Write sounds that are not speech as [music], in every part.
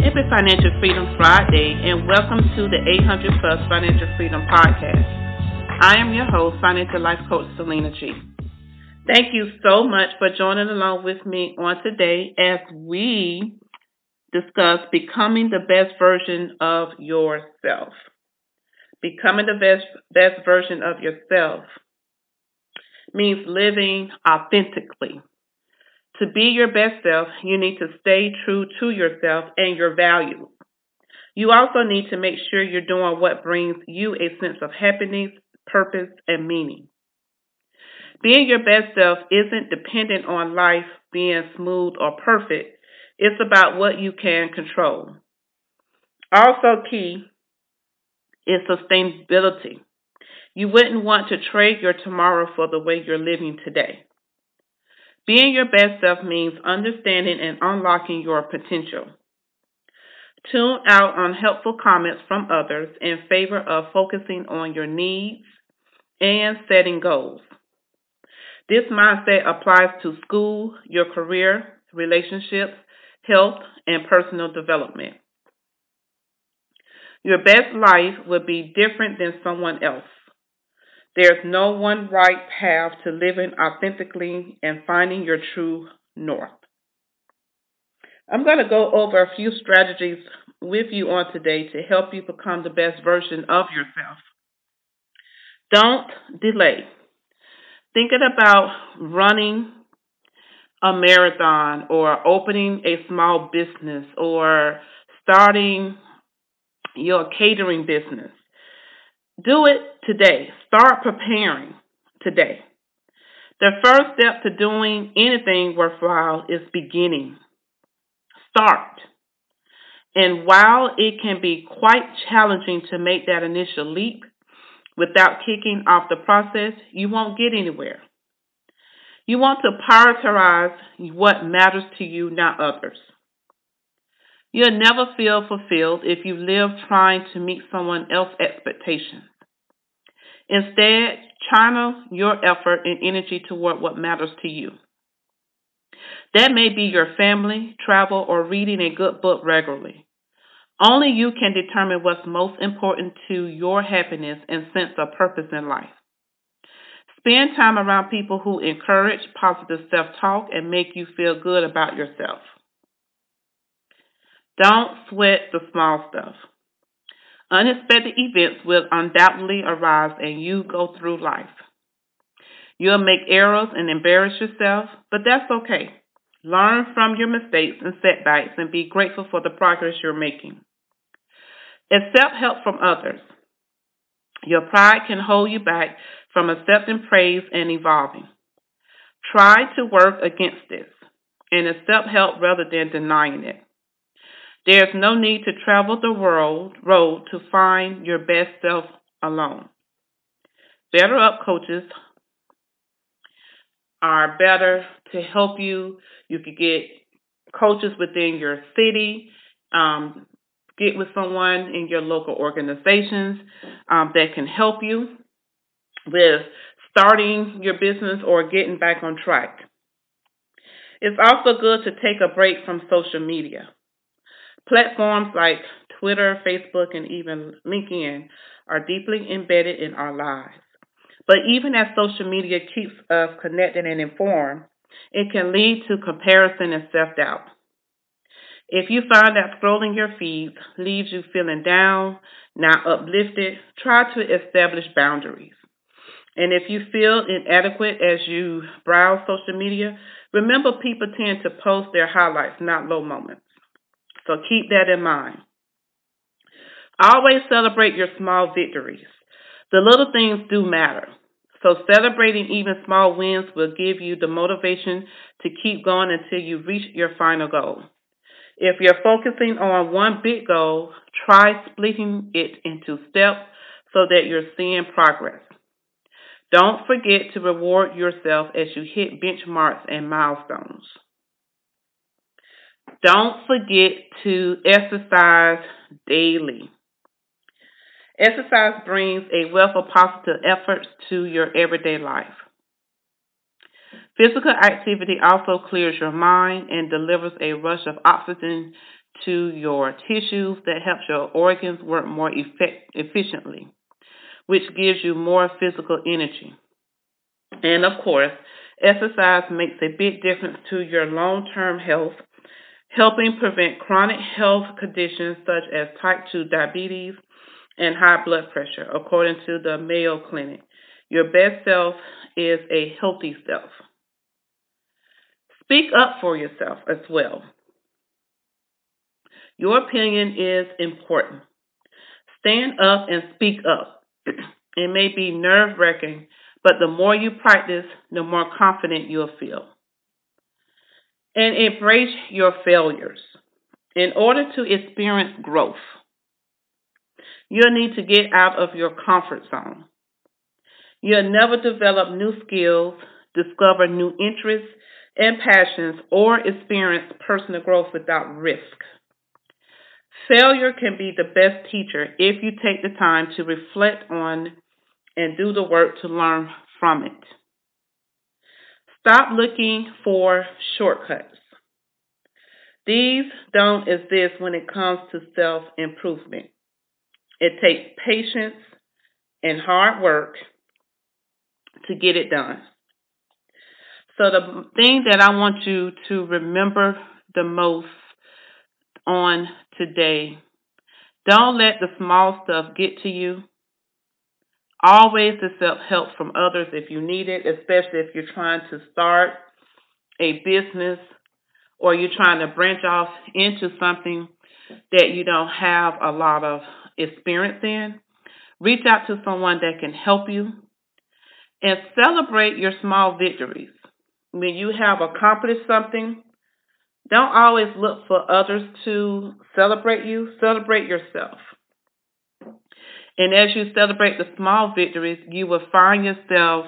Happy Financial Freedom Friday and welcome to the 800 Plus Financial Freedom Podcast. I am your host, Financial Life Coach Selena G. Thank you so much for joining along with me on today as we discuss becoming the best version of yourself. Becoming the best, best version of yourself means living authentically. To be your best self, you need to stay true to yourself and your values. You also need to make sure you're doing what brings you a sense of happiness, purpose, and meaning. Being your best self isn't dependent on life being smooth or perfect. It's about what you can control. Also, key is sustainability. You wouldn't want to trade your tomorrow for the way you're living today. Being your best self means understanding and unlocking your potential. Tune out unhelpful comments from others in favor of focusing on your needs and setting goals. This mindset applies to school, your career, relationships, health, and personal development. Your best life will be different than someone else. There's no one right path to living authentically and finding your true north. I'm going to go over a few strategies with you on today to help you become the best version of yourself. Don't delay. Thinking about running a marathon or opening a small business or starting your catering business. Do it today. Start preparing today. The first step to doing anything worthwhile is beginning. Start. And while it can be quite challenging to make that initial leap without kicking off the process, you won't get anywhere. You want to prioritize what matters to you, not others. You'll never feel fulfilled if you live trying to meet someone else's expectations. Instead, channel your effort and energy toward what matters to you. That may be your family, travel, or reading a good book regularly. Only you can determine what's most important to your happiness and sense of purpose in life. Spend time around people who encourage positive self talk and make you feel good about yourself. Don't sweat the small stuff. Unexpected events will undoubtedly arise and you go through life. You'll make errors and embarrass yourself, but that's okay. Learn from your mistakes and setbacks and be grateful for the progress you're making. Accept help from others. Your pride can hold you back from accepting praise and evolving. Try to work against this and accept help rather than denying it. There's no need to travel the world road to find your best self alone. BetterUp coaches are better to help you. You could get coaches within your city, um, get with someone in your local organizations um, that can help you with starting your business or getting back on track. It's also good to take a break from social media. Platforms like Twitter, Facebook, and even LinkedIn are deeply embedded in our lives. But even as social media keeps us connected and informed, it can lead to comparison and self doubt. If you find that scrolling your feeds leaves you feeling down, not uplifted, try to establish boundaries. And if you feel inadequate as you browse social media, remember people tend to post their highlights, not low moments. So keep that in mind. Always celebrate your small victories. The little things do matter. So celebrating even small wins will give you the motivation to keep going until you reach your final goal. If you're focusing on one big goal, try splitting it into steps so that you're seeing progress. Don't forget to reward yourself as you hit benchmarks and milestones. Don't forget to exercise daily. Exercise brings a wealth of positive efforts to your everyday life. Physical activity also clears your mind and delivers a rush of oxygen to your tissues that helps your organs work more effect- efficiently, which gives you more physical energy. And of course, exercise makes a big difference to your long term health, helping prevent chronic health conditions such as type 2 diabetes and high blood pressure, according to the Mayo Clinic. Your best self is a healthy self. Speak up for yourself as well. Your opinion is important. Stand up and speak up. [clears throat] it may be nerve wracking, but the more you practice, the more confident you'll feel. And embrace your failures. In order to experience growth, you'll need to get out of your comfort zone. You'll never develop new skills, discover new interests, and passions or experience personal growth without risk. Failure can be the best teacher if you take the time to reflect on and do the work to learn from it. Stop looking for shortcuts. These don't exist when it comes to self improvement. It takes patience and hard work to get it done. So, the thing that I want you to remember the most on today don't let the small stuff get to you. Always accept help from others if you need it, especially if you're trying to start a business or you're trying to branch off into something that you don't have a lot of experience in. Reach out to someone that can help you and celebrate your small victories when you have accomplished something, don't always look for others to celebrate you, celebrate yourself. And as you celebrate the small victories, you will find yourself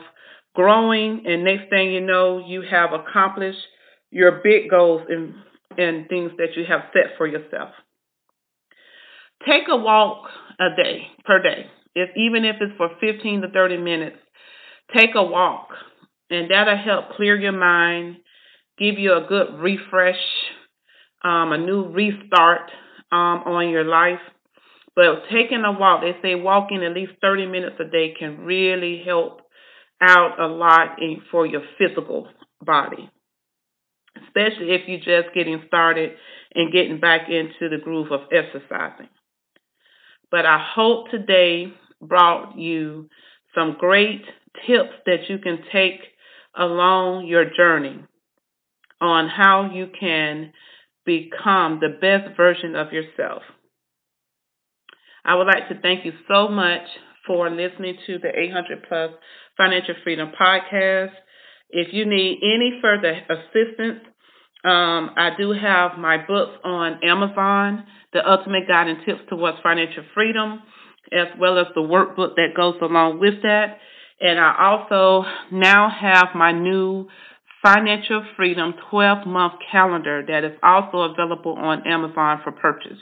growing, and next thing you know, you have accomplished your big goals and, and things that you have set for yourself. Take a walk a day, per day. If even if it's for 15 to 30 minutes, take a walk and that'll help clear your mind, give you a good refresh, um, a new restart um, on your life. But taking a walk, they say walking at least 30 minutes a day can really help out a lot in, for your physical body, especially if you're just getting started and getting back into the groove of exercising. But I hope today brought you some great tips that you can take along your journey on how you can become the best version of yourself. I would like to thank you so much for listening to the 800 Plus Financial Freedom Podcast. If you need any further assistance, um, I do have my books on Amazon, The Ultimate Guide and Tips Towards Financial Freedom, as well as the workbook that goes along with that. And I also now have my new Financial Freedom 12 month calendar that is also available on Amazon for purchase.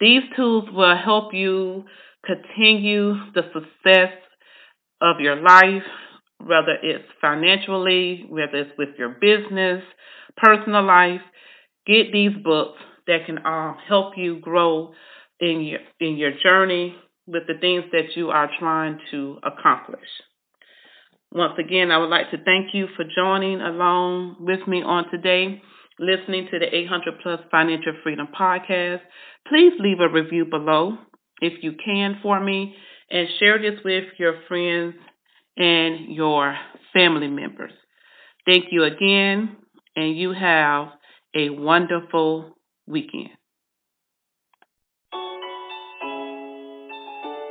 These tools will help you continue the success of your life, whether it's financially, whether it's with your business, personal life. Get these books that can uh, help you grow in your in your journey with the things that you are trying to accomplish. Once again, I would like to thank you for joining along with me on today, listening to the 800 Plus Financial Freedom Podcast. Please leave a review below if you can for me and share this with your friends and your family members. Thank you again, and you have a wonderful weekend.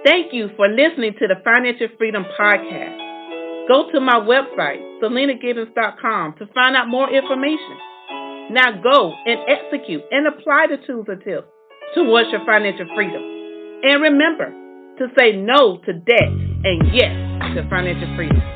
Thank you for listening to the Financial Freedom Podcast. Go to my website, SelenaGibbons.com, to find out more information. Now go and execute and apply the tools and tips towards your financial freedom. And remember to say no to debt and yes to financial freedom.